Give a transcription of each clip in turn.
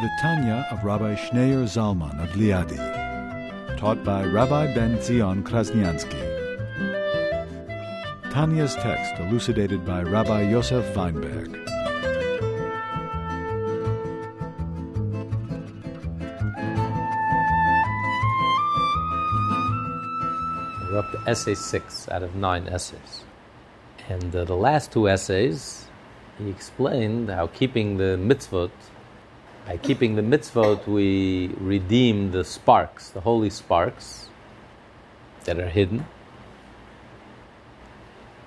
The Tanya of Rabbi Schneur Zalman of Liadi, taught by Rabbi Ben Zion Krasniansky. Tanya's text elucidated by Rabbi Yosef Weinberg. We're up to essay six out of nine essays. And uh, the last two essays, he explained how keeping the mitzvot, by keeping the mitzvot, we redeem the sparks, the holy sparks that are hidden,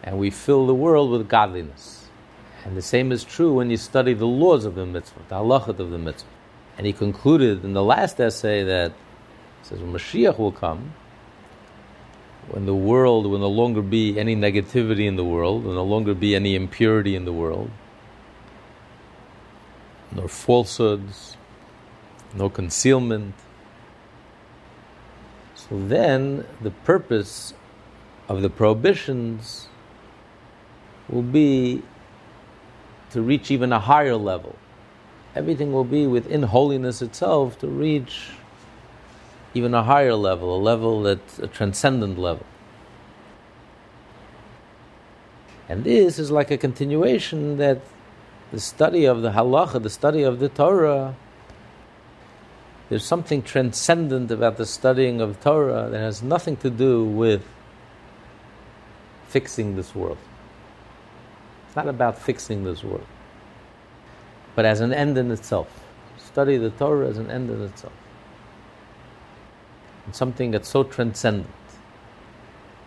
and we fill the world with godliness. And the same is true when you study the laws of the mitzvot, the halachot of the mitzvot. And he concluded in the last essay that says when Mashiach will come, when the world will no longer be any negativity in the world, will no longer be any impurity in the world, nor falsehoods, no concealment. So then the purpose of the prohibitions will be to reach even a higher level. Everything will be within holiness itself to reach even a higher level, a level that's a transcendent level. And this is like a continuation that the study of the halacha, the study of the Torah, there's something transcendent about the studying of Torah that has nothing to do with fixing this world. It's not about fixing this world, but as an end in itself. Study the Torah as an end in itself It's something that's so transcendent.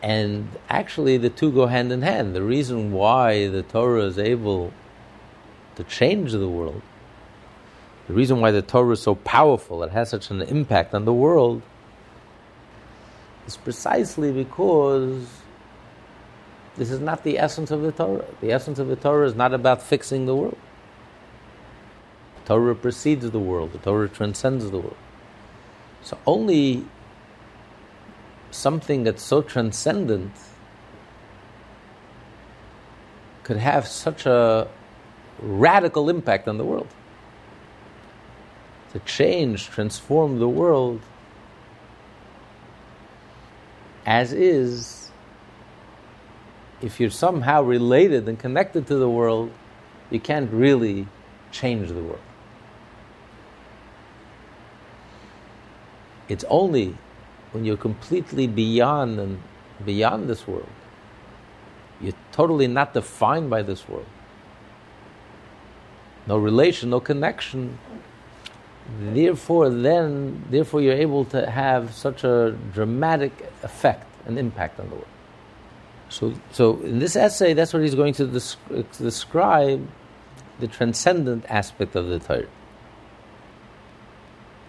And actually, the two go hand in hand. The reason why the Torah is able to change the world, the reason why the Torah is so powerful, it has such an impact on the world, is precisely because this is not the essence of the Torah. The essence of the Torah is not about fixing the world. The Torah precedes the world, the Torah transcends the world. So only something that's so transcendent could have such a radical impact on the world. To change, transform the world as is, if you're somehow related and connected to the world, you can't really change the world. It's only when you're completely beyond and beyond this world. You're totally not defined by this world. No relation, no connection. Therefore, then, therefore, you're able to have such a dramatic effect and impact on the world. So, so in this essay, that's what he's going to describe the transcendent aspect of the Torah.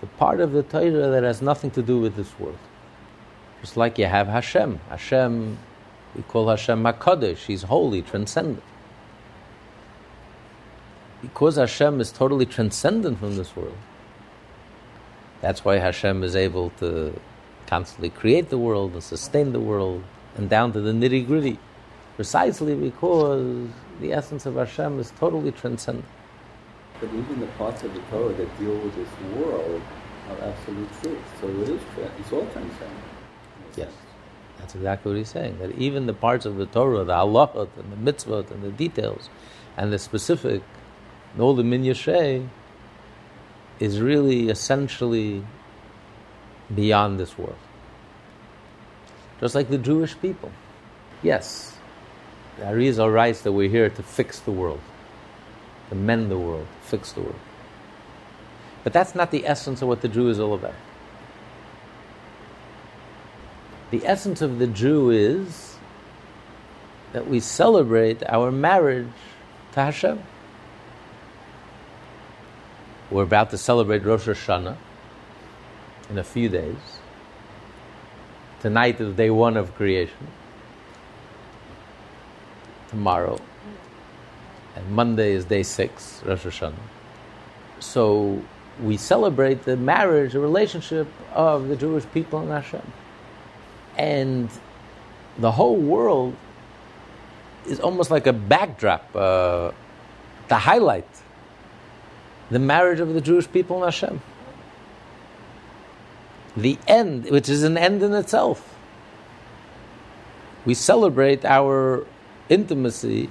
The part of the Torah that has nothing to do with this world. Just like you have Hashem. Hashem, we call Hashem HaKadosh. He's holy, transcendent. Because Hashem is totally transcendent from this world, that's why Hashem is able to constantly create the world and sustain the world and down to the nitty gritty. Precisely because the essence of Hashem is totally transcendent. But even the parts of the Torah that deal with this world are absolute truth. So it is, it's all transcendent. Yes. That's exactly what he's saying. That even the parts of the Torah, the halachot and the mitzvot and the details and the specific, all the minyashay, is really essentially beyond this world. Just like the Jewish people. Yes, the Arizal writes that we're here to fix the world, to mend the world, fix the world. But that's not the essence of what the Jew is all about. The essence of the Jew is that we celebrate our marriage to Hashem. We're about to celebrate Rosh Hashanah. in a few days. Tonight is day one of creation. Tomorrow. And Monday is day six, Rosh Hashanah. So we celebrate the marriage, the relationship of the Jewish people and Hashem. And the whole world is almost like a backdrop, uh, the highlight, the marriage of the Jewish people and Hashem. The end, which is an end in itself. We celebrate our intimacy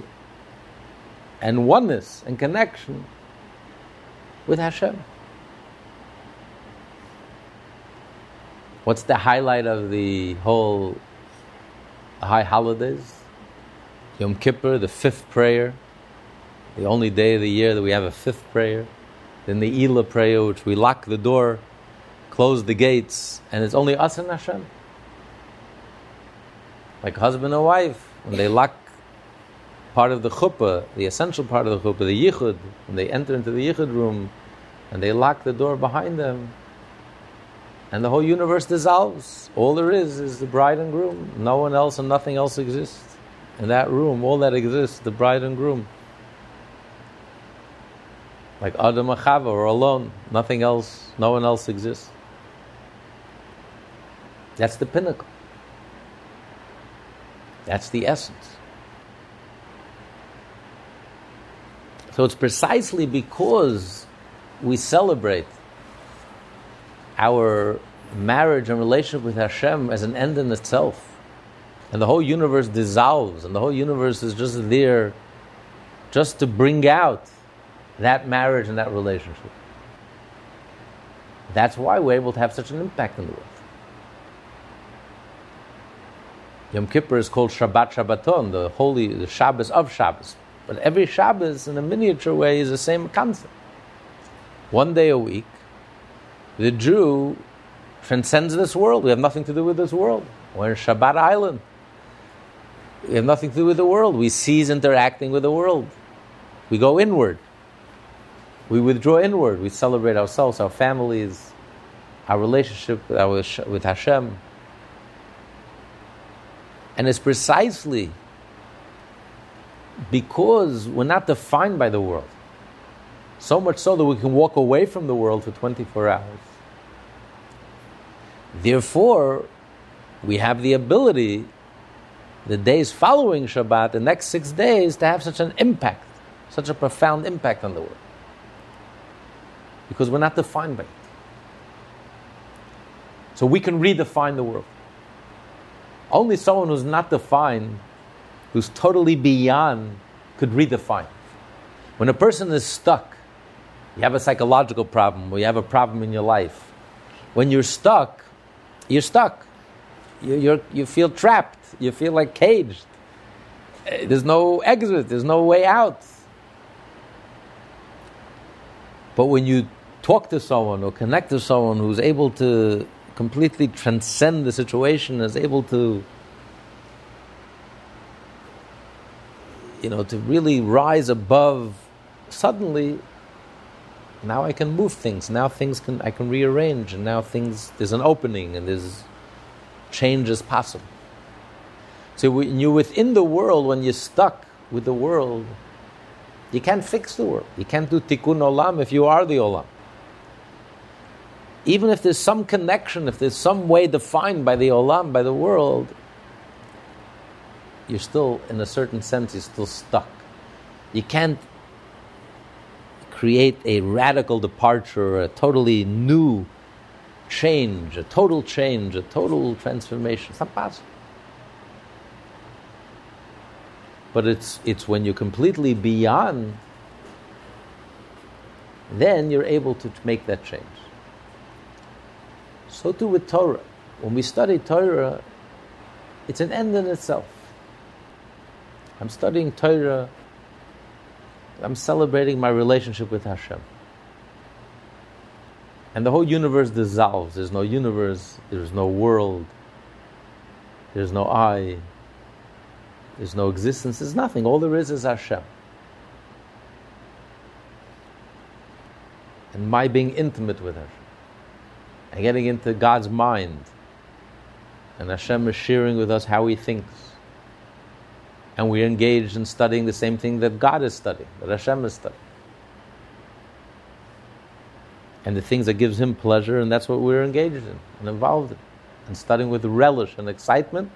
and oneness and connection with Hashem. What's the highlight of the whole high holidays? Yom Kippur, the fifth prayer, the only day of the year that we have a fifth prayer. Then the Ila prayer, which we lock the door, close the gates, and it's only us and Hashem. Like husband and wife, when they lock part of the chuppah, the essential part of the chuppah, the yichud, when they enter into the yichud room, and they lock the door behind them, and the whole universe dissolves. All there is is the bride and groom. No one else and nothing else exists. In that room, all that exists, the bride and groom. Like Adam and Chava are alone. Nothing else, no one else exists. That's the pinnacle. That's the essence. So it's precisely because we celebrate our marriage and relationship with Hashem as an end in itself. And the whole universe dissolves, and the whole universe is just there just to bring out that marriage and that relationship. That's why we're able to have such an impact in the world. Yom Kippur is called Shabbat Shabbaton, the holy, the Shabbos of Shabbos. But every Shabbos, in a miniature way, is the same concept. One day a week, the Jew transcends this world. We have nothing to do with this world. We're in Shabbat Island. We have nothing to do with the world. We cease interacting with the world. We go inward. We withdraw inward. We celebrate ourselves, our families, our relationship with, Hashem. And it's precisely because we're not defined by the world. So much so that we can walk away from the world for 24 hours. Therefore, we have the ability, the days following Shabbat, the next six days, to have such an impact, such a profound impact on the world. Because we're not defined by it. So we can redefine the world. Only someone who's not defined, who's totally beyond, could redefine. When a person is stuck, you have a psychological problem, or you have a problem in your life. When you're stuck, you're stuck. You, you're, you feel trapped. You feel like caged. There's no exit, there's no way out. But when you talk to someone or connect to someone who's able to completely transcend the situation, is able to, you know, to really rise above, suddenly now I can move things. Now things can I can rearrange, and now things there's an opening, and there's change is possible. So when you're within the world, when you're stuck with the world, you can't fix the world. You can't do tikkun olam if you are the olam. Even if there's some connection, if there's some way defined by the olam, by the world, you're still, in a certain sense, you're still stuck. You can't create a radical departure, a totally new change, a total change, a total transformation. It's not possible. But it's, it's when you're completely beyond, then you're able to make that change. So too with Torah. When we study Torah, it's an end in itself. I'm studying Torah I'm celebrating my relationship with Hashem. And the whole universe dissolves. There's no universe, there's no world, there's no I, there's no existence, there's nothing. All there is is Hashem. And my being intimate with her and getting into God's mind. And Hashem is sharing with us how He thinks. And we're engaged in studying the same thing that God is studying, that Hashem is studying. And the things that gives Him pleasure, and that's what we're engaged in and involved in. And studying with relish and excitement,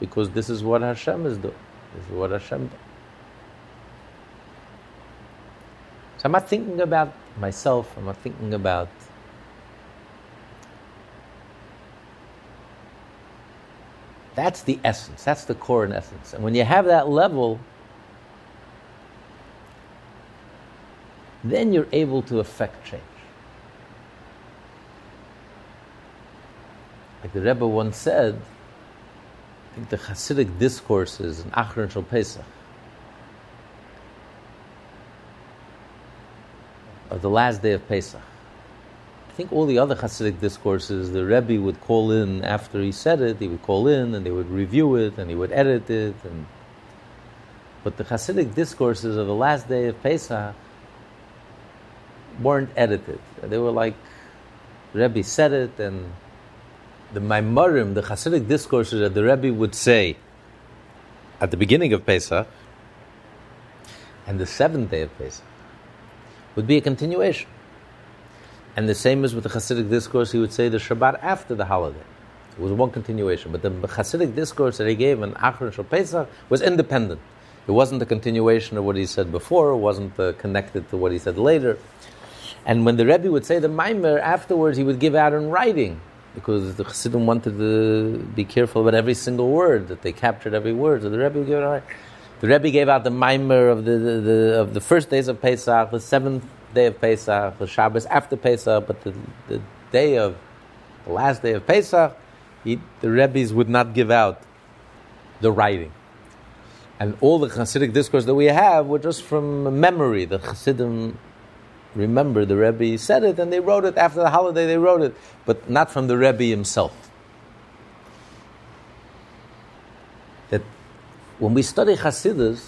because this is what Hashem is doing. This is what Hashem does. So I'm not thinking about myself, I'm not thinking about That's the essence. That's the core and essence. And when you have that level, then you're able to affect change. Like the Rebbe once said, the Hasidic discourses in Acharon shel Pesach of the last day of Pesach I think all the other Hasidic discourses, the Rebbe would call in after he said it, he would call in and they would review it and he would edit it. And, but the Hasidic discourses of the last day of Pesach weren't edited. They were like, Rebbe said it and the Maimarim, the Hasidic discourses that the Rebbe would say at the beginning of Pesach and the seventh day of Pesach would be a continuation. And the same is with the Hasidic discourse, he would say the Shabbat after the holiday. It was one continuation. But the Hasidic discourse that he gave in Acharon shel Pesach was independent. It wasn't a continuation of what he said before, it wasn't uh, connected to what he said later. And when the Rebbe would say the Maimer, afterwards he would give out in writing, because the Chassidim wanted to be careful about every single word, that they captured every word. So the Rebbe it out. The Rebbe gave out the Maimer of the, the, the, of the first days of Pesach, the seventh day of Pesach, the Shabbos after Pesach, but the, the day of the last day of Pesach, he, the Rebbe's would not give out the writing. And all the Hasidic discourse that we have were just from memory. The Hasidim remember the Rebbe said it and they wrote it after the holiday, they wrote it, but not from the Rebbe himself. That when we study Hasidus,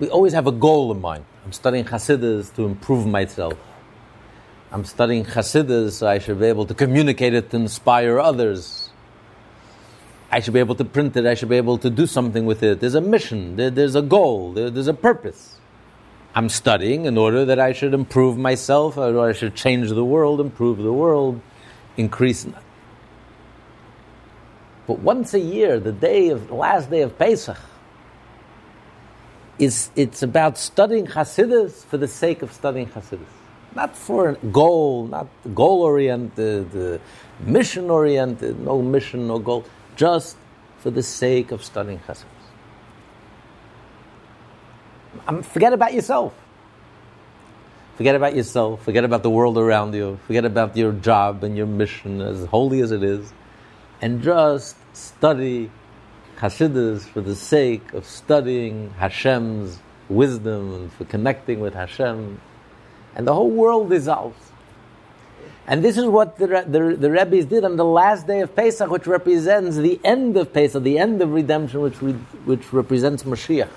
we always have a goal in mind. I'm studying Hasidus to improve myself. I'm studying Hasidus so I should be able to communicate it to inspire others. I should be able to print it. I should be able to do something with it. There's a mission. There, there's a goal. There, there's a purpose. I'm studying in order that I should improve myself, or I should change the world, improve the world, increase. But once a year, the day of the last day of Pesach, is it's about studying Hasidus for the sake of studying Hasidus. Not for a goal, not goal oriented, uh, mission oriented, no mission, no goal, just for the sake of studying Hasidus. Um, forget about yourself. Forget about yourself. Forget about the world around you. Forget about your job and your mission, as holy as it is. And just study Hasidus for the sake of studying Hashem's wisdom and for connecting with Hashem. And the whole world dissolves. And this is what the, the, the did on the last day of Pesach, which represents the end of Pesach, the end of redemption, which, re, which represents Mashiach.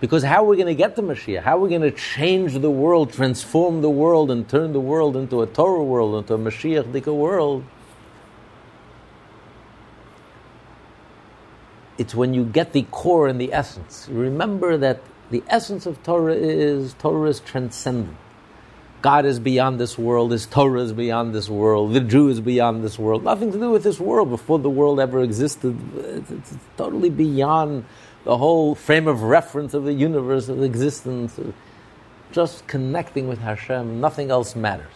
Because how are we going to get to Mashiach? How are we going to change the world, transform the world, and turn the world into a Torah world, into a Mashiach world? it's when you get the core and the essence. Remember that the essence of Torah is Torah is transcendent. God is beyond this world. His Torah is beyond this world. The Jew is beyond this world. Nothing to do with this world before the world ever existed. It's, it's totally beyond the whole frame of reference of the universe of existence. Just connecting with Hashem. Nothing else matters.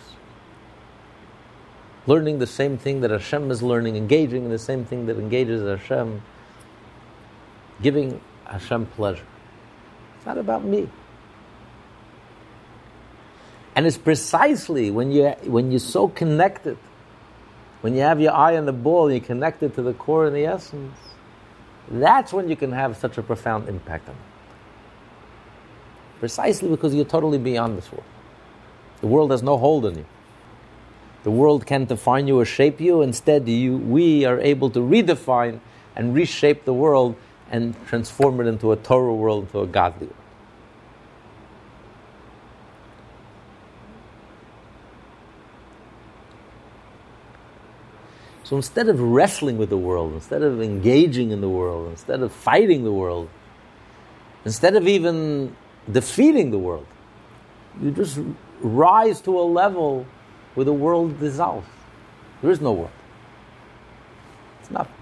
Learning the same thing that Hashem is learning, engaging in the same thing that engages Hashem giving Hashem pleasure. It's not about me. And it's precisely when, you, when you're so connected, when you have your eye on the ball, you're connected to the core and the essence, that's when you can have such a profound impact on it. Precisely because you're totally beyond this world. The world has no hold on you. The world can't define you or shape you. Instead, you, we are able to redefine and reshape the world and transform it into a Torah world, into a godly world. So instead of wrestling with the world, instead of engaging in the world, instead of fighting the world, instead of even defeating the world, you just rise to a level where the world dissolves. There is no world. It's nothing.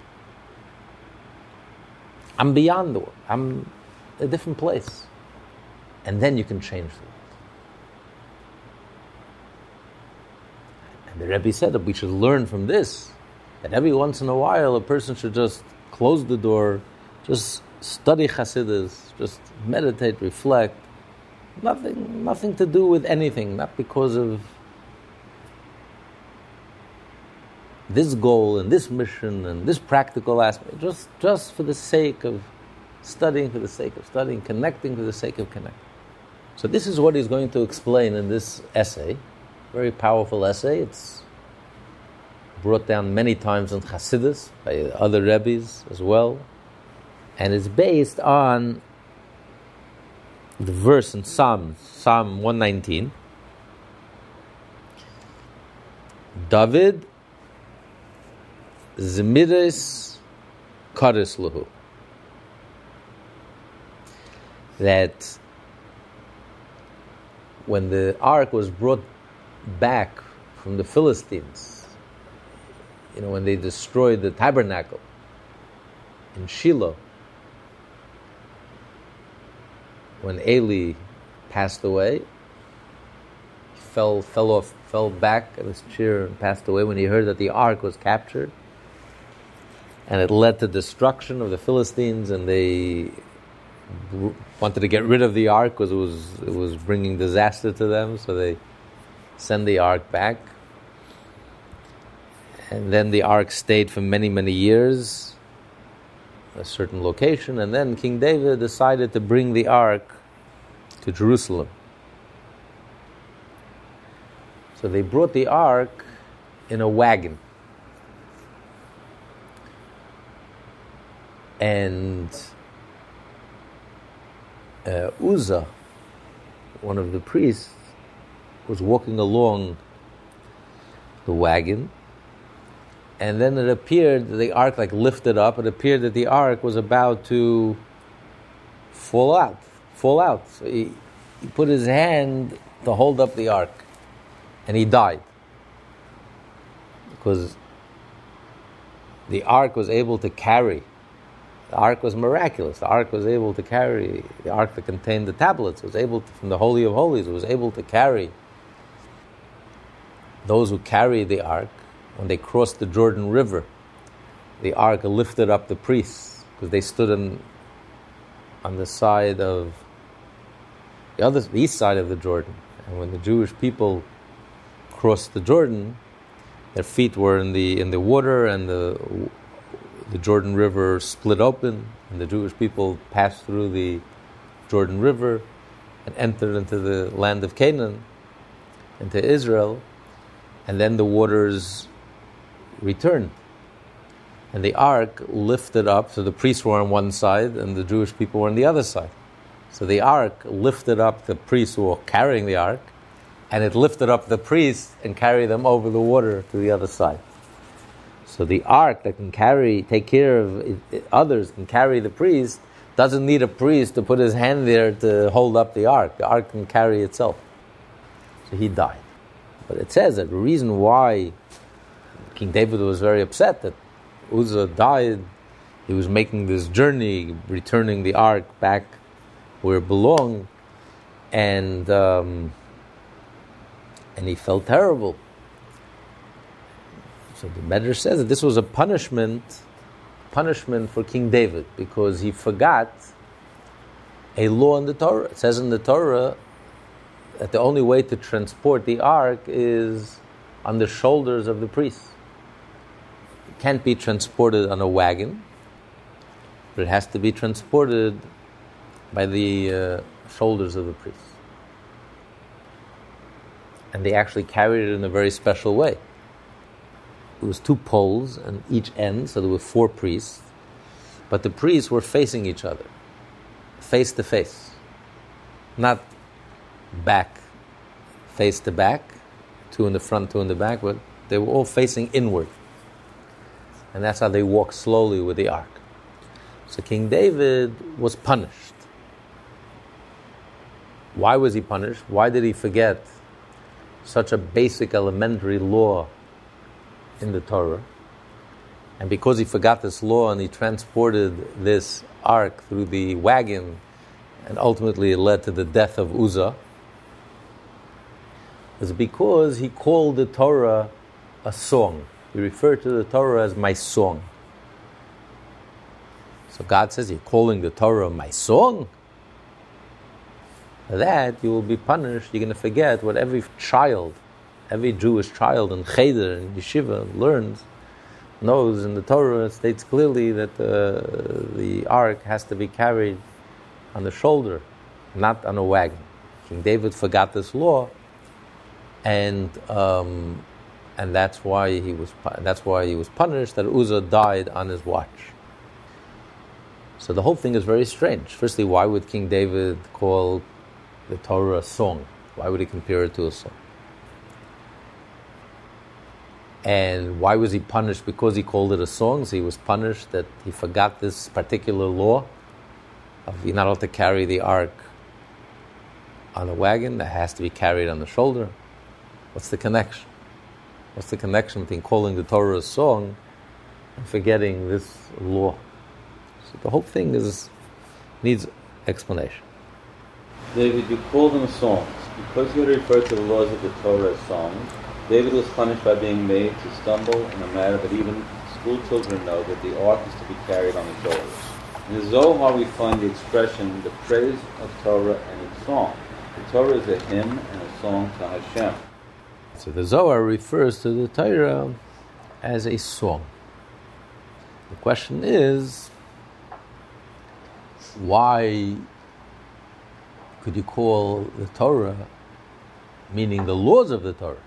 I'm beyond the world. I'm a different place. And then you can change the world. And the Rebbe said that we should learn from this that every once in a while a person should just close the door, just study Hasidus, just meditate, reflect. Nothing, nothing to do with anything, not because of this goal and this mission and this practical aspect, just, just for the sake of studying, for the sake of studying, connecting for the sake of connecting. So this is what he's going to explain in this essay, very powerful essay. It's brought down many times in Hasidus by other rabbis as well, and it's based on the verse in Psalm, Psalm 119. David Zmiris Karis Luhu. That when the ark was brought back from the Philistines, you know, when they destroyed the tabernacle in Shiloh, when Eli passed away, he fell, fell off, fell back in his chair and passed away when he heard that the ark was captured and it led to destruction of the Philistines, and they wanted to get rid of the ark because it was it was bringing disaster to them. So they send the ark back, and then the ark stayed for many many years, a certain location, and then King David decided to bring the ark to Jerusalem. So they brought the ark in a wagon. and uh, Uzzah, one of the priests, was walking along the wagon, and then it appeared the ark like lifted up. It appeared that the ark was about to fall out, fall out. So he, he put his hand to hold up the ark, and he died because the ark was able to carry the ark was miraculous. The ark was able to carry, the ark that contained the tablets was able to, from the Holy of Holies, was able to carry those who carried the ark when they crossed the Jordan River. The ark lifted up the priests because they stood on, on the side of the other, the east side of the Jordan. And when the Jewish people crossed the Jordan, their feet were in the in the water, and the the Jordan River split open, and the Jewish people passed through the Jordan River and entered into the land of Canaan, into Israel, and then the waters returned. And the ark lifted up, so the priests were on one side and the Jewish people were on the other side. So the ark lifted up the priests who were carrying the ark, and it lifted up the priests and carried them over the water to the other side. So the ark that can carry, take care of others, can carry the priest, doesn't need a priest to put his hand there to hold up the ark. The ark can carry itself. So he died. But it says that the reason why King David was very upset that Uzzah died, he was making this journey, returning the ark back where it belonged, and um, and he felt terrible. So the Medrash says that this was a punishment, punishment for King David because he forgot a law in the Torah. It says in the Torah that the only way to transport the ark is on the shoulders of the priests. Can't be transported on a wagon, but it has to be transported by the uh, shoulders of the priests. And they actually carried it in a very special way it was two poles on each end, so there were four priests, but the priests were facing each other, face to face, not back, face to back, two in the front, two in the back, but they were all facing inward. And that's how they walk slowly with the ark. So King David was punished. Why was he punished? Why did he forget such a basic elementary law in the Torah? And because he forgot this law and he transported this ark through the wagon, and ultimately it led to the death of Uzzah, was because he called the Torah a song. He referred to the Torah as my song. So God says, You're calling the Torah my song? For that, you will be punished. You're going to forget what every child, every Jewish child in Cheder and Yeshiva learns, knows in the Torah states clearly that uh, the ark has to be carried on the shoulder, not on a wagon. King David forgot this law, and um, and that's why he was that's why he was punished. That Uzzah died on his watch. So the whole thing is very strange. Firstly, why would King David call the Torah a song? Why would he compare it to a song? And why was he punished? Because he called it a song. So he was punished that he forgot this particular law of you're not allowed to carry the ark on a wagon that has to be carried on the shoulder. What's the connection? What's the connection between calling the Torah a song and forgetting this law? So the whole thing is needs explanation. David, you call them songs. Because you refer to the laws of the Torah as songs, David was punished by being made to stumble in a matter that even school children know that the ark is to be carried on the shoulders. In the Zohar we find the expression, the praise of Torah and its song. The Torah is a hymn and a song to Hashem. So the Zohar refers to the Torah as a song. The question is, why could you call the Torah, meaning the laws of the Torah,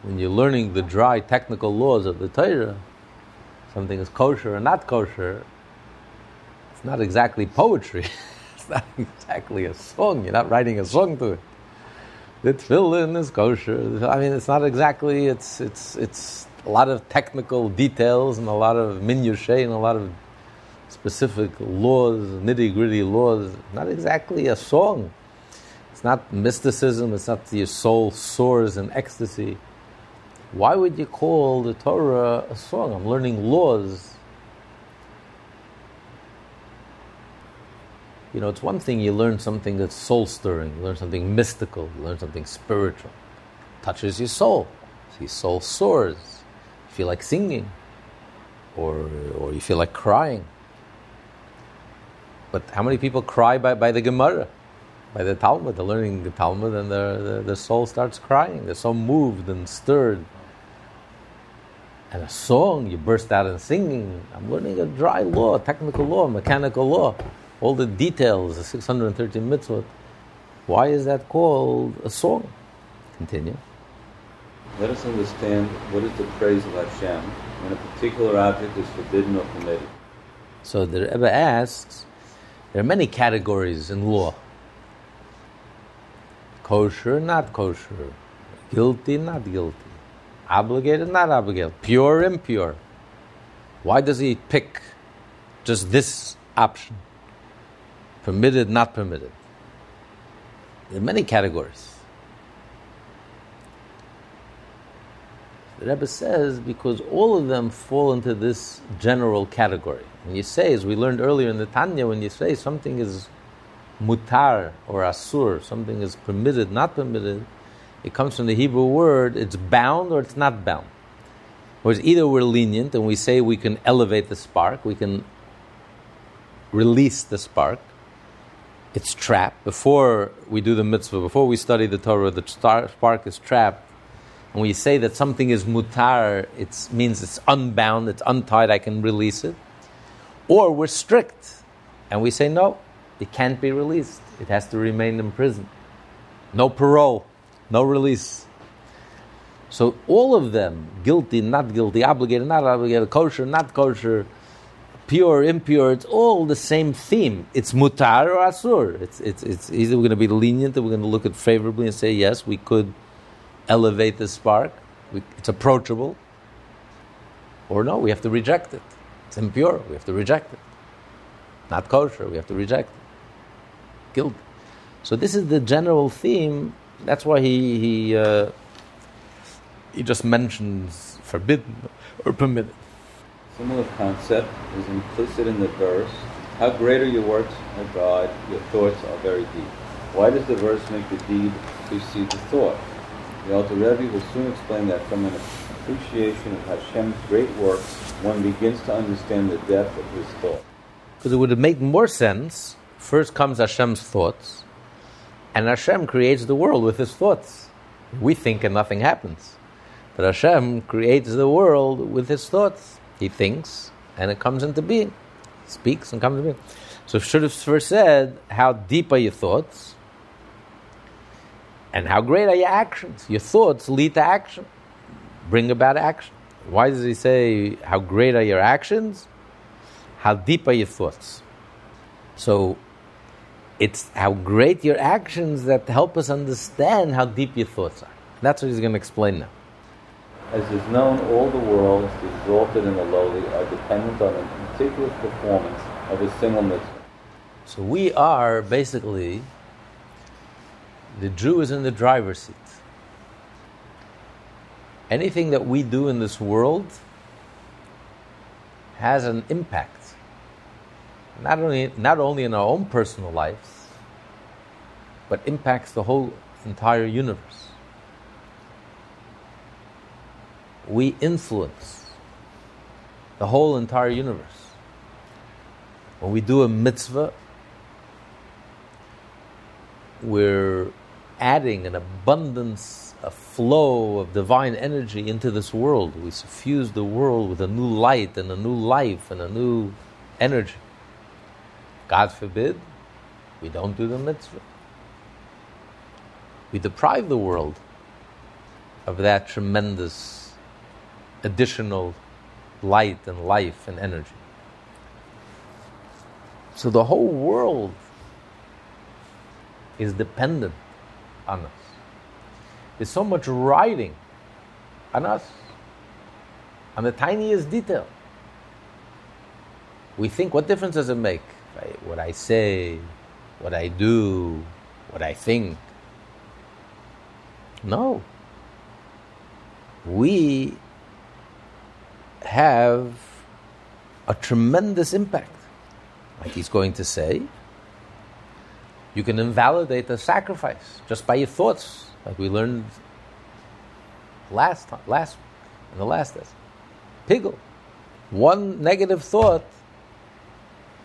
when you're learning the dry technical laws of the Torah, something is kosher or not kosher, it's not exactly poetry. it's not exactly a song. You're not writing a song to it the tefillin is kosher. I mean, it's not exactly. It's it's it's a lot of technical details and a lot of minushe and a lot of specific laws, nitty gritty laws. Not exactly a song. It's not mysticism. It's not your soul soars in ecstasy. Why would you call the Torah a song? I'm learning laws You know, it's one thing you learn something that's soul stirring, you learn something mystical, you learn something spiritual, touches your soul. So your soul soars. You feel like singing, or, or you feel like crying. But how many people cry by, by the Gemara, by the Talmud? They're learning the Talmud and their, their, their soul starts crying. They're so moved and stirred. And a song, you burst out in singing. I'm learning a dry law, technical law, mechanical law all the details, the 613 mitzvot. Why is that called a song? Continue. Let us understand what is the praise of Hashem when a particular object is forbidden or permitted. So the Rebbe asks, there are many categories in law. Kosher, not kosher. Guilty, not guilty. Obligated, not obligated. Pure, impure. Why does he pick just this option? Permitted, not permitted. There are many categories. The Rebbe says because all of them fall into this general category. When you say, as we learned earlier in the Tanya, when you say something is mutar or asur, something is permitted, not permitted, it comes from the Hebrew word, it's bound or it's not bound. Whereas either we're lenient and we say we can elevate the spark, we can release the spark, it's trapped. Before we do the mitzvah, before we study the Torah, the spark is trapped. When you say that something is mutar, it means it's unbound, it's untied, I can release it. Or we're strict, and we say, no, it can't be released. It has to remain in prison. No parole, no release. So all of them, guilty, not guilty, obligated, not obligated, kosher, not kosher, pure, impure, it's all the same theme. It's mutar or asur. It's, it's, it's either we're going to be lenient we're going to look at favorably and say, yes, we could elevate the spark. We, it's approachable. Or no, we have to reject it. It's impure, we have to reject it. Not kosher, we have to reject it. Guilt. So this is the general theme. That's why he he uh, he just mentions forbidden or permitted. Similar concept is implicit in the verse. How great are your works, O God, your thoughts are very deep. Why does the verse make the deed precede the thought? The Alter Rebbe will soon explain that from an appreciation of Hashem's great works, one begins to understand the depth of his thought. Because it would make more sense. First comes Hashem's thoughts, and Hashem creates the world with his thoughts. We think and nothing happens. But Hashem creates the world with his thoughts. He thinks, and it comes into being. He speaks and comes into being. So should have first said, How deep are your thoughts? And how great are your actions? Your thoughts lead to action, bring about action. Why does he say, How great are your actions? How deep are your thoughts? So it's how great your actions that help us understand how deep your thoughts are. That's what he's going to explain now. As is known, all the worlds, the exalted and the lowly, are dependent on the meticulous performance of a single mitzvah. So we are basically the Jew is in the driver's seat. Anything that we do in this world has an impact. Not only, not only in our own personal lives, but impacts the whole entire universe. We influence the whole entire universe. When we do a mitzvah, we're adding an abundance, a flow of divine energy into this world. We suffuse the world with a new light and a new life and a new energy. God forbid, we don't do the mitzvah. We deprive the world of that tremendous additional light and life and energy. So the whole world is dependent on us. There's so much riding on us, on the tiniest detail. We think, what difference does it make? What I say, what I do, what I think. No. We have a tremendous impact. Like he's going to say, you can invalidate a sacrifice just by your thoughts, like we learned last time, last in the last lesson. Pigel, one negative thought,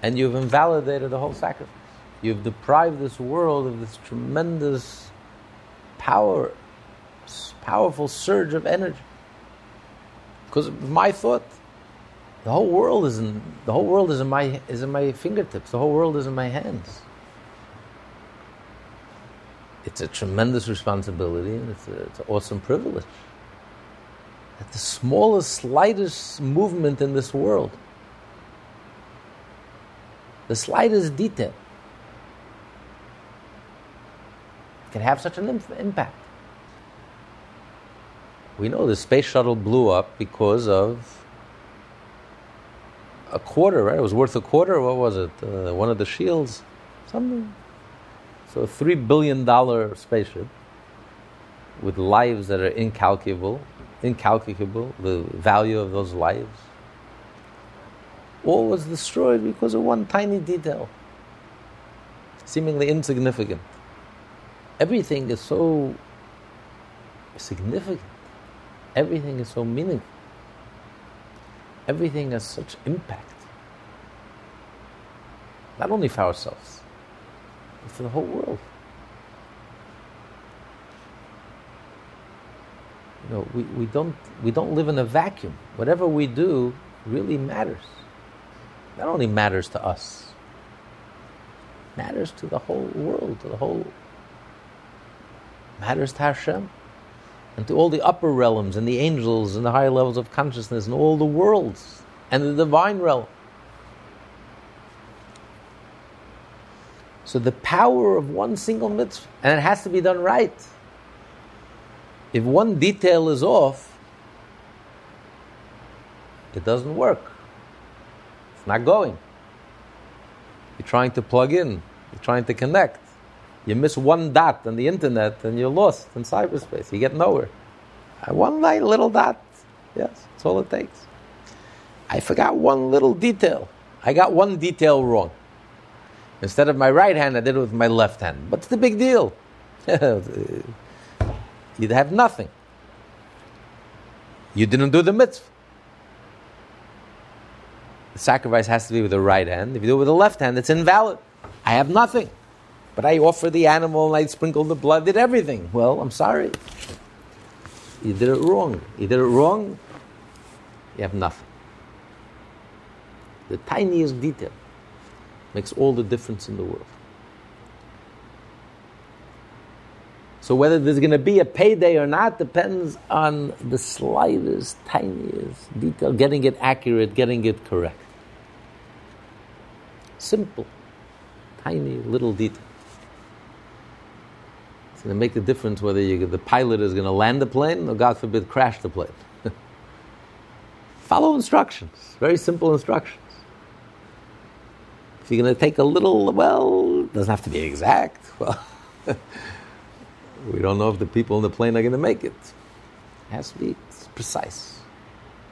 and you've invalidated the whole sacrifice. You've deprived this world of this tremendous power, powerful surge of energy. Because of my thought, the whole world is in the whole world is in my is in my fingertips. The whole world is in my hands it's a tremendous responsibility and it's, a, it's an awesome privilege. That the smallest, slightest movement in this world, the slightest detail, can have such an impact. We know the space shuttle blew up because of a quarter, right? It was worth a quarter. What was it? Uh, one of the shields, something so a three billion dollar spaceship with lives that are incalculable, incalculable, the value of those lives. All was destroyed because of one tiny detail, seemingly insignificant. Everything is so significant. Everything is so meaningful. Everything has such impact. Not only for ourselves, but for the whole world. You know, we, we, don't, we don't live in a vacuum. Whatever we do really matters. Not only matters to us, matters to the whole world, to the whole matters to Hashem and to all the upper realms and the angels and the higher levels of consciousness and all the worlds and the divine realm. So the power of one single mitzvah, and it has to be done right. If one detail is off, it doesn't work. It's not going. You're trying to plug in, you're trying to connect. You miss one dot on the internet and you're lost in cyberspace. You get nowhere. Uh, one little dot, yes, that's all it takes. I forgot one little detail. I got one detail wrong. Instead of my right hand, I did it with my left hand. What's the big deal? You'd have nothing. You didn't do the mitzvah. The sacrifice has to be with the right hand. If you do it with the left hand, it's invalid. I have nothing. But I offer the animal and I sprinkled the blood, did everything. Well, I'm sorry. You did it wrong. You did it wrong, you have nothing. The tiniest detail makes all the difference in the world. So whether there's going to be a payday or not depends on the slightest, tiniest detail, getting it accurate, getting it correct. Simple, tiny little detail. Going to make the difference whether you, the pilot is going to land the plane or, God forbid, crash the plane. Follow instructions, very simple instructions. If you're going to take a little, well, it doesn't have to be exact. Well, we don't know if the people in the plane are going to make it. It has to be precise,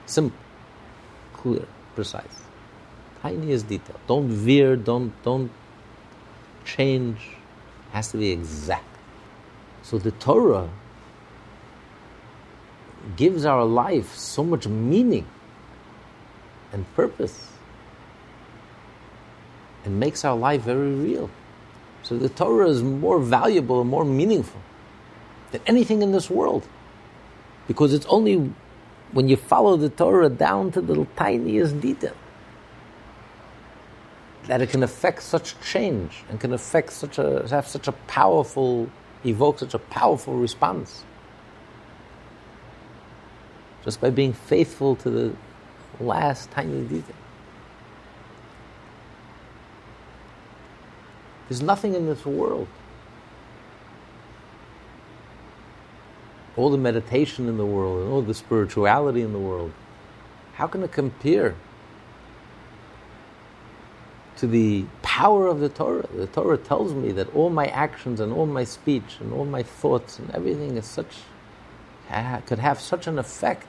simple, clear, precise. Tiniest detail. Don't veer, don't, don't change. It has to be exact. So the Torah gives our life so much meaning and purpose and makes our life very real. So the Torah is more valuable and more meaningful than anything in this world. Because it's only when you follow the Torah down to the tiniest detail that it can affect such change and can affect such a have such a powerful evoke such a powerful response just by being faithful to the last tiny detail. There's nothing in this world. All the meditation in the world and all the spirituality in the world, how can it compare to the power of the Torah? The Torah tells me that all my actions and all my speech and all my thoughts and everything is such, could have such an effect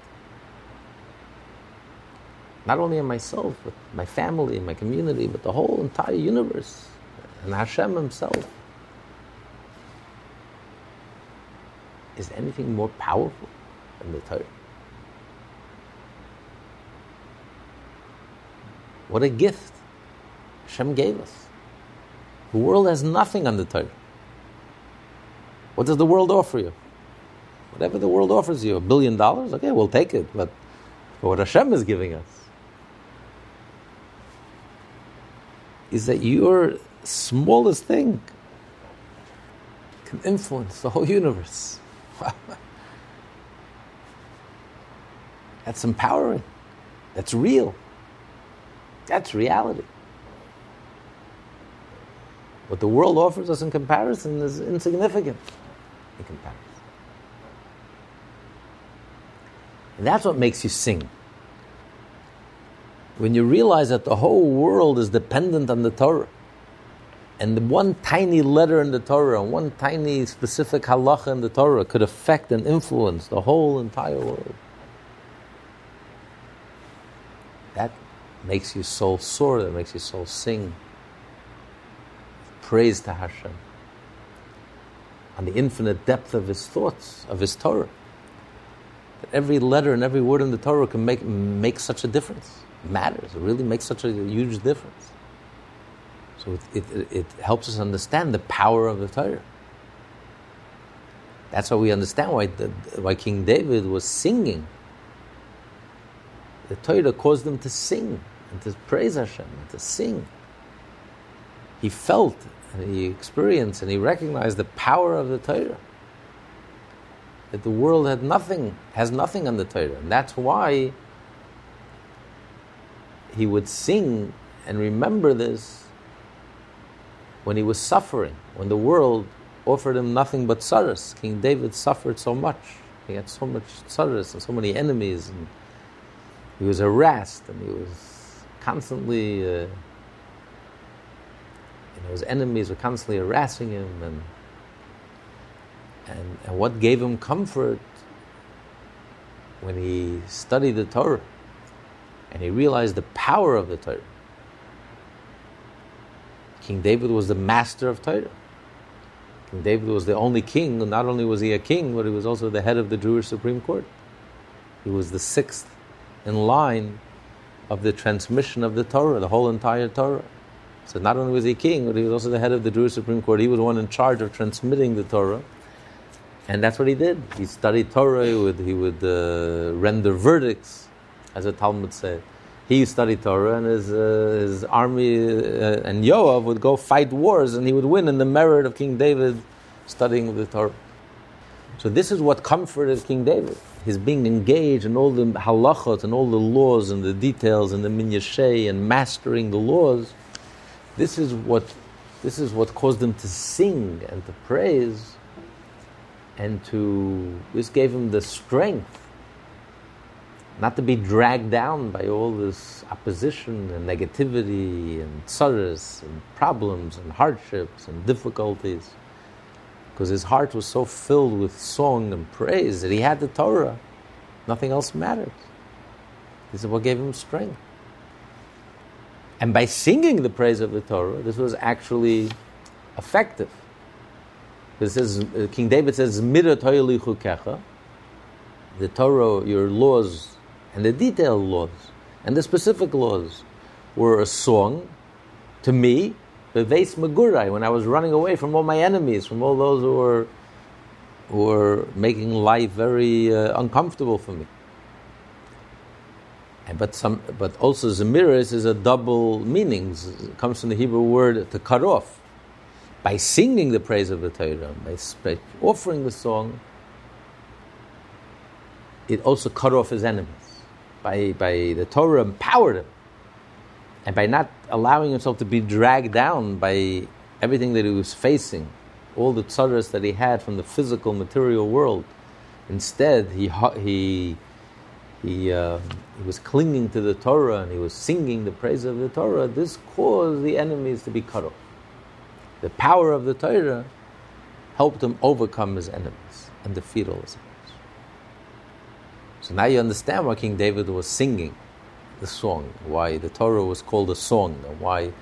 not only on myself, but my family, my community, but the whole entire universe and Hashem Himself. Is anything more powerful than the Torah? What a gift Hashem gave us. The world has nothing on the Torah. What does the world offer you? Whatever the world offers you, a billion dollars, okay, we'll take it. But what Hashem is giving us is that your smallest thing can influence the whole universe. That's empowering. That's real. That's reality. What the world offers us in comparison is insignificant in comparison. And that's what makes you sing. When you realize that the whole world is dependent on the Torah, and the one tiny letter in the Torah, one tiny specific halacha in the Torah could affect and influence the whole entire world. That makes your soul soar, that makes your soul sing. Praise to Hashem. On the infinite depth of His thoughts, of His Torah. That every letter and every word in the Torah can make, make such a difference. It matters. It really makes such a huge difference. So it, it, it helps us understand the power of the Torah. That's why we understand why, the, why King David was singing. The Torah caused him to sing and to praise Hashem and to sing. He felt and he experienced and he recognized the power of the Torah. That the world had nothing, has nothing on the Torah. And that's why he would sing and remember this when he was suffering, when the world offered him nothing but sorrows. King David suffered so much. He had so much sorrows and so many enemies. And he was harassed and he was constantly, uh, his enemies were constantly harassing him and, and, and what gave him comfort when he studied the Torah and he realized the power of the Torah. King David was the master of Torah. King David was the only king, and not only was he a king, but he was also the head of the Jewish Supreme Court. He was the sixth in line of the transmission of the Torah, the whole entire Torah. So not only was he king, but he was also the head of the Jewish Supreme Court. He was the one in charge of transmitting the Torah. And that's what he did. He studied Torah, he would, he would uh, render verdicts, as the Talmud said. He studied Torah, and his, uh, his army uh, and Yoav would go fight wars, and he would win in the merit of King David studying the Torah. So this is what comforted King David. His being engaged in all the halachot and all the laws and the details and the minutiae and mastering the laws. This is what this is what caused him to sing and to praise and to this gave him the strength not to be dragged down by all this opposition and negativity and sorrows and problems and hardships and difficulties because his heart was so filled with song and praise that he had the Torah. Nothing else mattered. This is what gave him strength. And by singing the praise of the Torah, this was actually effective. This says, uh, King David says, The Torah, your laws, and the detailed laws, and the specific laws were a song to me Beves Megurai, when I was running away from all my enemies, from all those who were, who were making life very uh, uncomfortable for me. But, some, but also Zemiris is a double meaning. It comes from the Hebrew word to cut off. By singing the praise of the Torah, by, by offering the song, it also cut off his enemies. By, by the Torah empowered him and by not allowing himself to be dragged down by everything that he was facing, all the tzaras that he had from the physical material world, instead he he he, uh, he was clinging to the Torah and he was singing the praise of the Torah. This caused the enemies to be cut off. The power of the Torah helped him overcome his enemies and defeat all his enemies. So now you understand why King David was singing the song, why the Torah was called a song, and why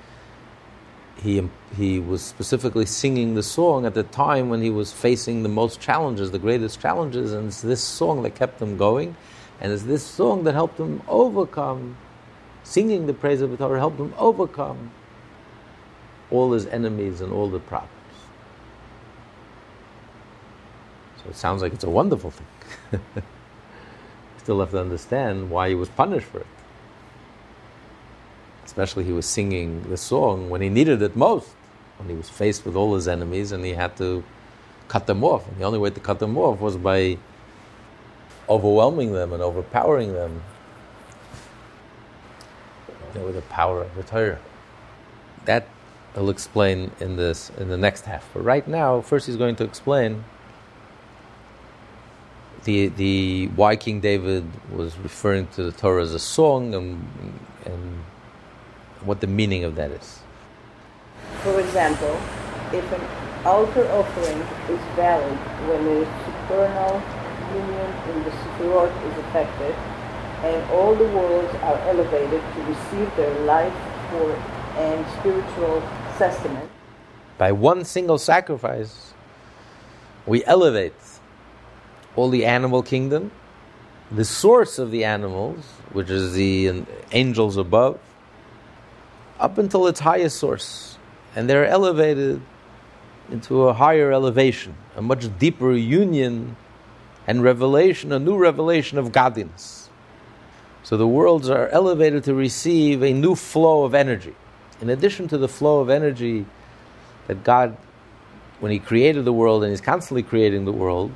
he, he was specifically singing the song at the time when he was facing the most challenges, the greatest challenges, and it's this song that kept him going, and it's this song that helped him overcome, singing the praise of the Torah helped him overcome all his enemies and all the problems. So it sounds like it's a wonderful thing. Still have to understand why he was punished for it especially he was singing the song when he needed it most, when he was faced with all his enemies and he had to cut them off. And the only way to cut them off was by overwhelming them and overpowering them you know, with the power of the Torah. That he'll explain in this in the next half. But right now, first he's going to explain the the why King David was referring to the Torah as a song and and what the meaning of that is. For example, if an altar offering is valid when it is supernal union in the Sefirot is effected, and all the worlds are elevated to receive their life for and spiritual sustenance. By one single sacrifice, we elevate all the animal kingdom, the source of the animals, which is the angels above, up until its highest source. And they're elevated into a higher elevation, a much deeper union and revelation, a new revelation of godliness. So the worlds are elevated to receive a new flow of energy. In addition to the flow of energy that God, when He created the world and He's constantly creating the world,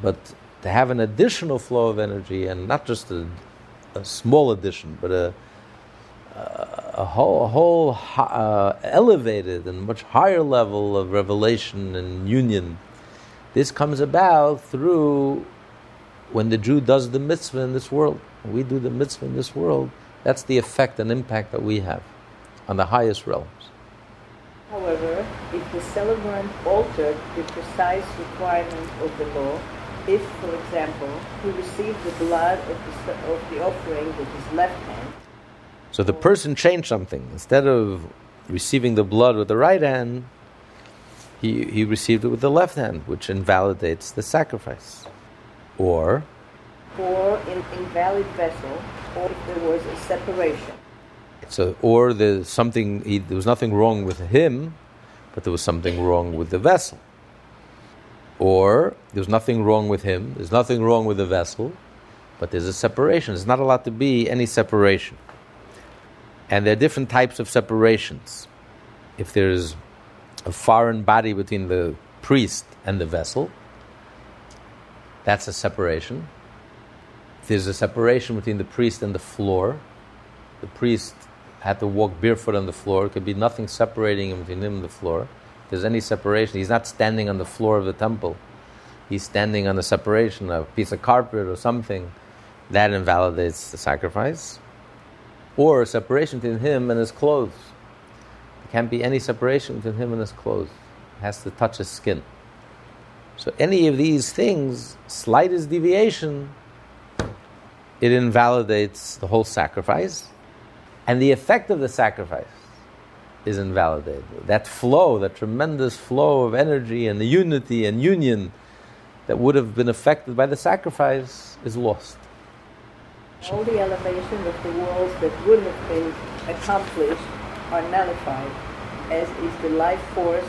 but to have an additional flow of energy and not just a, a small addition, but a a whole, a whole uh, elevated and much higher level of revelation and union. This comes about through when the Jew does the mitzvah in this world, when we do the mitzvah in this world, that's the effect and impact that we have on the highest realms. However, if the celebrant altered the precise requirement of the law, if, for example, he received the blood of the, of the offering with his left hand, so the person changed something. Instead of receiving the blood with the right hand, he, he received it with the left hand, which invalidates the sacrifice. Or or in invalid vessel, or if there was a separation. So, or there's something, he, there was nothing wrong with him, but there was something wrong with the vessel. Or there's nothing wrong with him, there's nothing wrong with the vessel, but there's a separation. There's not allowed to be any separation. And there are different types of separations. If there's a foreign body between the priest and the vessel, that's a separation. There's a separation between the priest and the floor, the priest had to walk barefoot on the floor. It could be nothing separating him between him and the floor. If there's any separation, he's not standing on the floor of the temple. He's standing on a separation, a piece of carpet or something. That invalidates the sacrifice. Or a separation between him and his clothes. Can't be any separation between him and his clothes. It has to touch his skin. So any of these things, slightest deviation, it invalidates the whole sacrifice, and the effect of the sacrifice is invalidated. That flow, that tremendous flow of energy and the unity and union that would have been affected by the sacrifice is lost. All the elevation of the worlds that would have been accomplished are nullified, as is the life force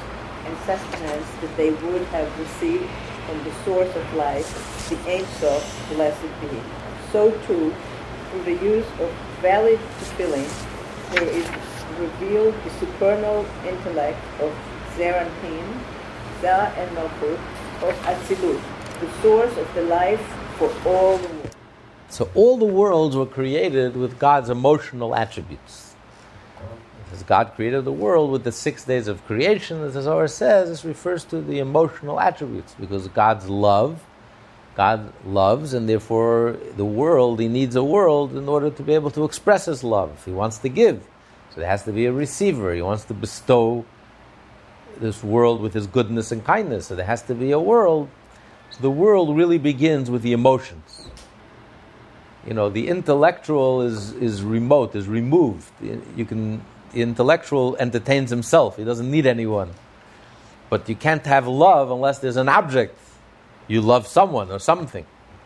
and sustenance that they would have received from the source of life, the Sof, blessed be so too, through the use of valid tefillin, there is revealed the supernal intellect of Zeir Anpin, Za and Malkut, of Atzilut, the source of the life for all the world. So all the worlds were created with God's emotional attributes. As God created the world with the six days of creation, as the Zohar says, this refers to the emotional attributes because God's love God loves, and therefore the world, he needs a world in order to be able to express his love. He wants to give. So there has to be a receiver. He wants to bestow this world with his goodness and kindness. So there has to be a world. So the world really begins with the emotions. You know, the intellectual is, is remote, is removed. You can, intellectual entertains himself. He doesn't need anyone. But you can't have love unless there's an object you love someone or something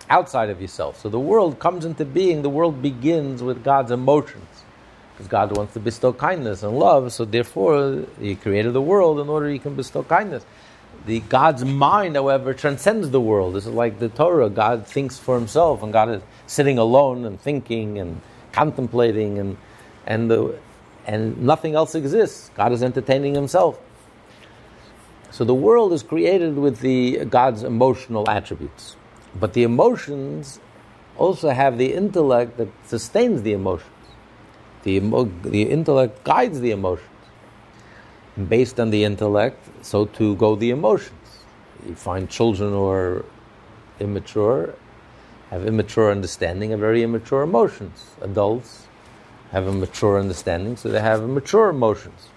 outside of yourself. So the world comes into being, the world begins with God's emotions. Because God wants to bestow kindness and love, so therefore He created the world in order He can bestow kindness. The God's mind, however, transcends the world. This is like the Torah. God thinks for Himself, and God is sitting alone and thinking and contemplating, and and the, and nothing else exists. God is entertaining Himself. So the world is created with the God's emotional attributes. But the emotions also have the intellect that sustains the emotions. The, emo- the intellect guides the emotions. And based on the intellect, so too go the emotions. You find children who are immature, have immature understanding, have very immature emotions. Adults have a mature understanding, so they have mature emotions.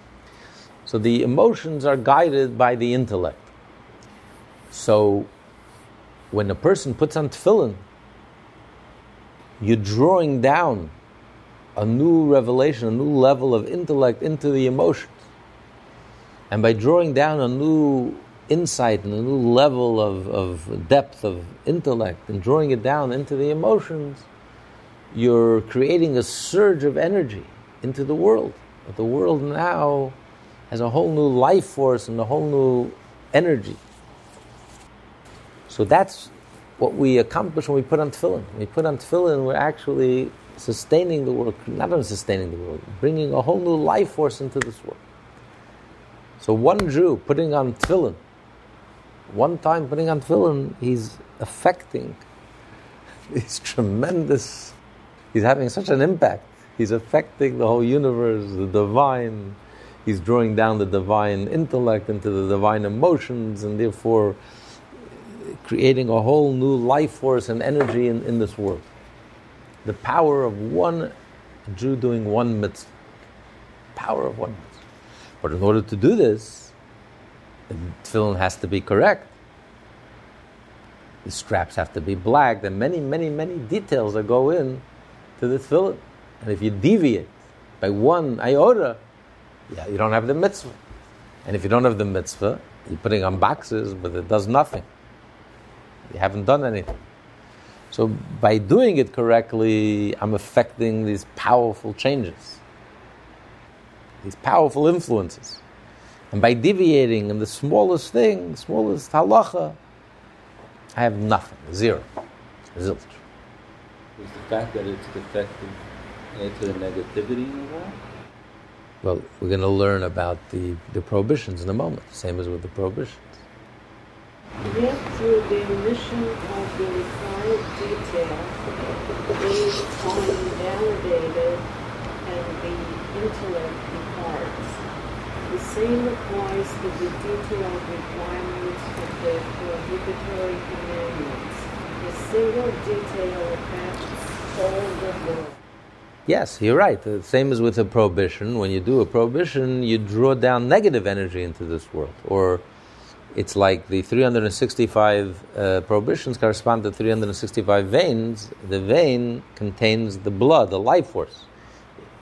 So the emotions are guided by the intellect. So when a person puts on tefillin, you're drawing down a new revelation, a new level of intellect into the emotions. And by drawing down a new insight and a new level of, of depth of intellect and drawing it down into the emotions, you're creating a surge of energy into the world. But the world now has a whole new life force and a whole new energy. So that's what we accomplish when we put on tefillin. When we put on tefillin, we're actually sustaining the world, not only sustaining the world, bringing a whole new life force into this world. So one Jew putting on tefillin, one time putting on tefillin, he's affecting these tremendous, he's having such an impact. He's affecting the whole universe, the divine, he's drawing down the divine intellect into the divine emotions and therefore creating a whole new life force and energy in, in this world. The power of one Jew doing one mitzvah. Power of one mitzvah. But in order to do this, the tefillin has to be correct. The straps have to be black. There are many, many, many details that go in to the tefillin. And if you deviate by one iota, yeah, you don't have the mitzvah. And if you don't have the mitzvah, you're putting on boxes, but it does nothing. You haven't done anything. So by doing it correctly, I'm affecting these powerful changes, these powerful influences. And by deviating in the smallest thing, smallest halacha, I have nothing, zero, zilch. Is the fact that it's defective add to the negativity involved? Well, we're going to learn about the, the prohibitions in a moment, same as with the prohibitions. Yet through the omission of the required detail, the time validated and the intellect departs. The same applies to the detailed requirements of the prohibitory commandments. Yes, you're right. The same as with a prohibition. When you do a prohibition, you draw down negative energy into this world. Or it's like the 365 uh, prohibitions correspond to 365 veins. The vein contains the blood, the life force.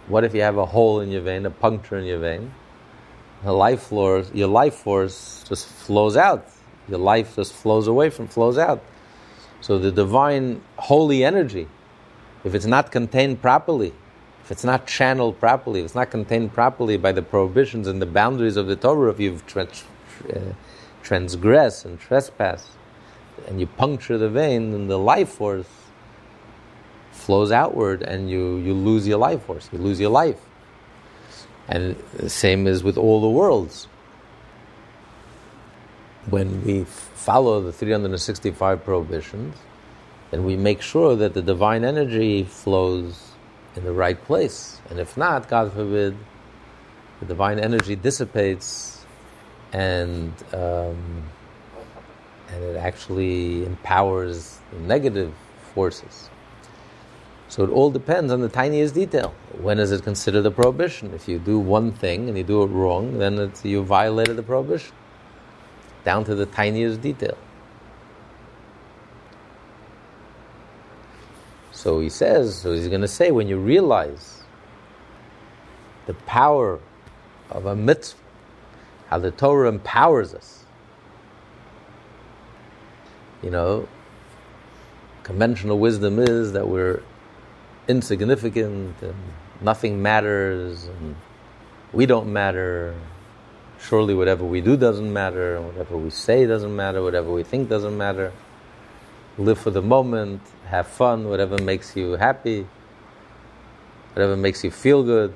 What if you have a hole in your vein, a puncture in your vein? The life force, your life force just flows out. Your life just flows away from, flows out. So the divine holy energy if it's not contained properly, if it's not channeled properly, if it's not contained properly by the prohibitions and the boundaries of the Torah, if you've uh, transgressed and trespassed, and you puncture the vein, then the life force flows outward and you, you lose your life force, you lose your life. And the same is with all the worlds. When we follow the 365 prohibitions, and we make sure that the divine energy flows in the right place. And if not, God forbid, the divine energy dissipates and um, and it actually empowers negative forces. So it all depends on the tiniest detail. When is it considered a prohibition? If you do one thing and you do it wrong, then you violated the prohibition, down to the tiniest detail. So he says, so he's going to say, when you realize the power of a mitzvah, how the Torah empowers us, you know, conventional wisdom is that we're insignificant and nothing matters and we don't matter. Surely, whatever we do doesn't matter, whatever we say doesn't matter, whatever we think doesn't matter. Live for the moment, have fun, whatever makes you happy, whatever makes you feel good.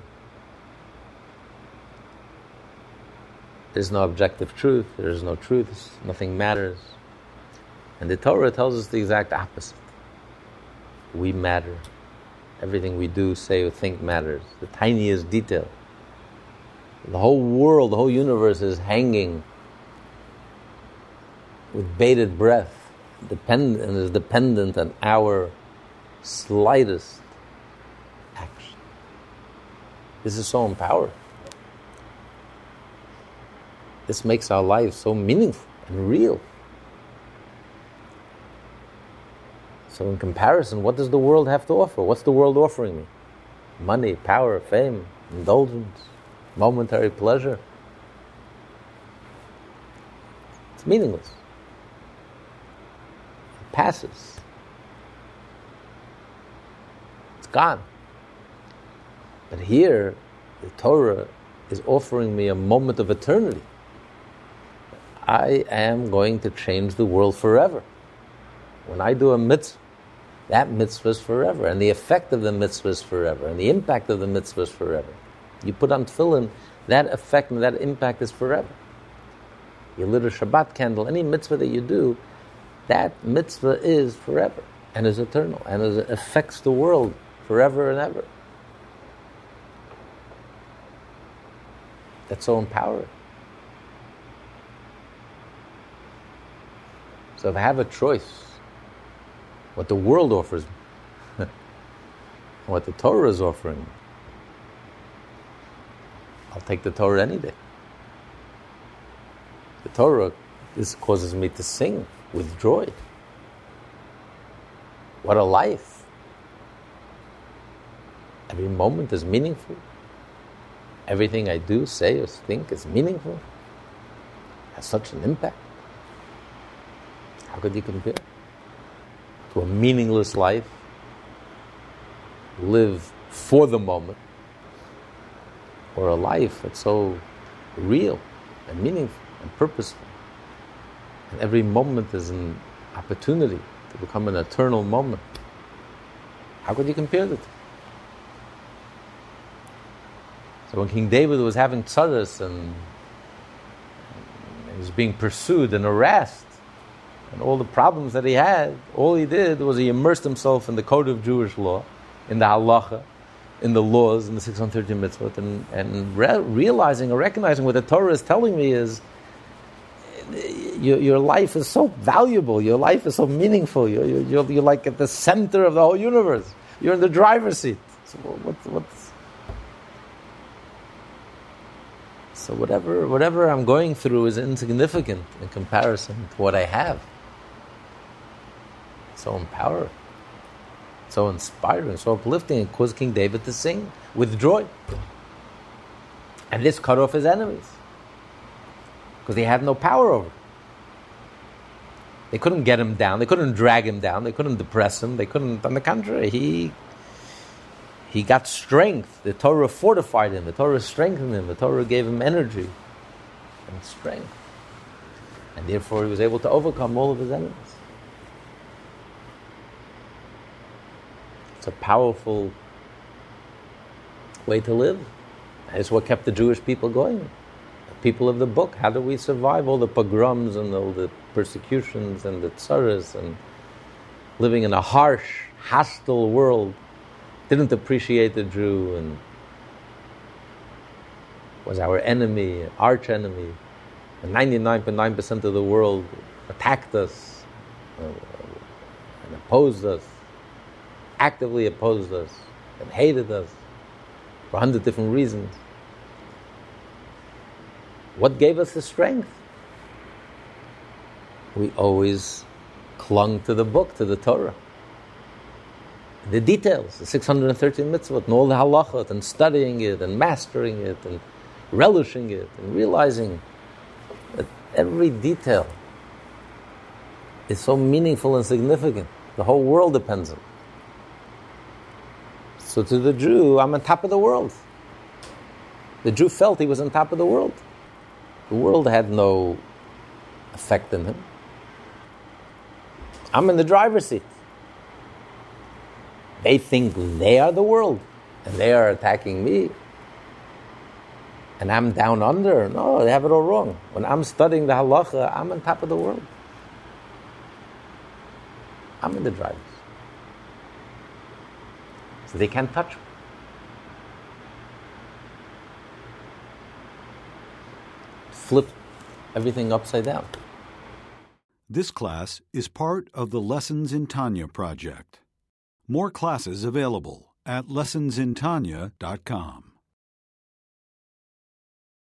There's no objective truth, there is no truth, nothing matters. And the Torah tells us the exact opposite. We matter. Everything we do, say, or think matters. The tiniest detail. The whole world, the whole universe is hanging with bated breath and is dependent on our slightest action. This is so empowering. This makes our lives so meaningful and real. So, in comparison, what does the world have to offer? What's the world offering me? Money, power, fame, indulgence, momentary pleasure. It's meaningless It passes. It's gone. But here, the Torah is offering me a moment of eternity. I am going to change the world forever. When I do a mitzvah, that mitzvah is forever, and the effect of the mitzvah is forever, and the impact of the mitzvah is forever. You put on tefillin, that effect and that impact is forever. You lit a Shabbat candle, any mitzvah that you do, that mitzvah is forever and is eternal and it affects the world forever and ever. That's so empowering. So if I have a choice, what the world offers me, what the Torah is offering I'll take the Torah any day. The Torah this causes me to sing with joy. What a life. Every moment is meaningful. Everything I do, say, or think is meaningful. Has such an impact. How could you compare to a meaningless life? Live for the moment or a life that's so real and meaningful and purposeful. And every moment is an opportunity to become an eternal moment. How could you compare the two? So when King David was having tzaddis and he was being pursued and harassed, and all the problems that he had, all he did was he immersed himself in the code of Jewish law, in the halacha, in the laws, in the 613 mitzvot, and, and re- realizing or recognizing what the Torah is telling me is your, your life is so valuable, your life is so meaningful, you're, you're, you're like at the center of the whole universe, you're in the driver's seat. So, what, what's, so whatever, whatever I'm going through is insignificant in comparison to what I have. So empowering so inspiring, so uplifting, it caused King David to sing with joy. And this cut off his enemies because they had no power over them. They couldn't get him down. They couldn't drag him down. They couldn't depress him. They couldn't. On the contrary, he he got strength. The Torah fortified him. The Torah strengthened him. The Torah gave him energy and strength, and therefore he was able to overcome all of his enemies. It's a powerful way to live. It's what kept the Jewish people going. The people of the book. How do we survive all the pogroms and all the persecutions and the tsaras and living in a harsh, hostile world? Didn't appreciate the Jew and was our enemy, arch enemy. And 99.9% of the world attacked us uh, and opposed us actively opposed us and hated us for a hundred different reasons. What gave us the strength? We always clung to the book, to the Torah. The details, the 613 mitzvot, and all the halachot, and studying it, and mastering it, and relishing it, and realizing that every detail is so meaningful and significant. The whole world depends on it. So to the Jew, I'm on top of the world. The Jew felt he was on top of the world. The world had no effect on him. I'm in the driver's seat. They think they are the world and they are attacking me. And I'm down under. No, they have it all wrong. When I'm studying the halacha, I'm on top of the world. I'm in the driver's they can't touch. Flip everything upside down. This class is part of the Lessons in Tanya project. More classes available at lessonsintanya.com.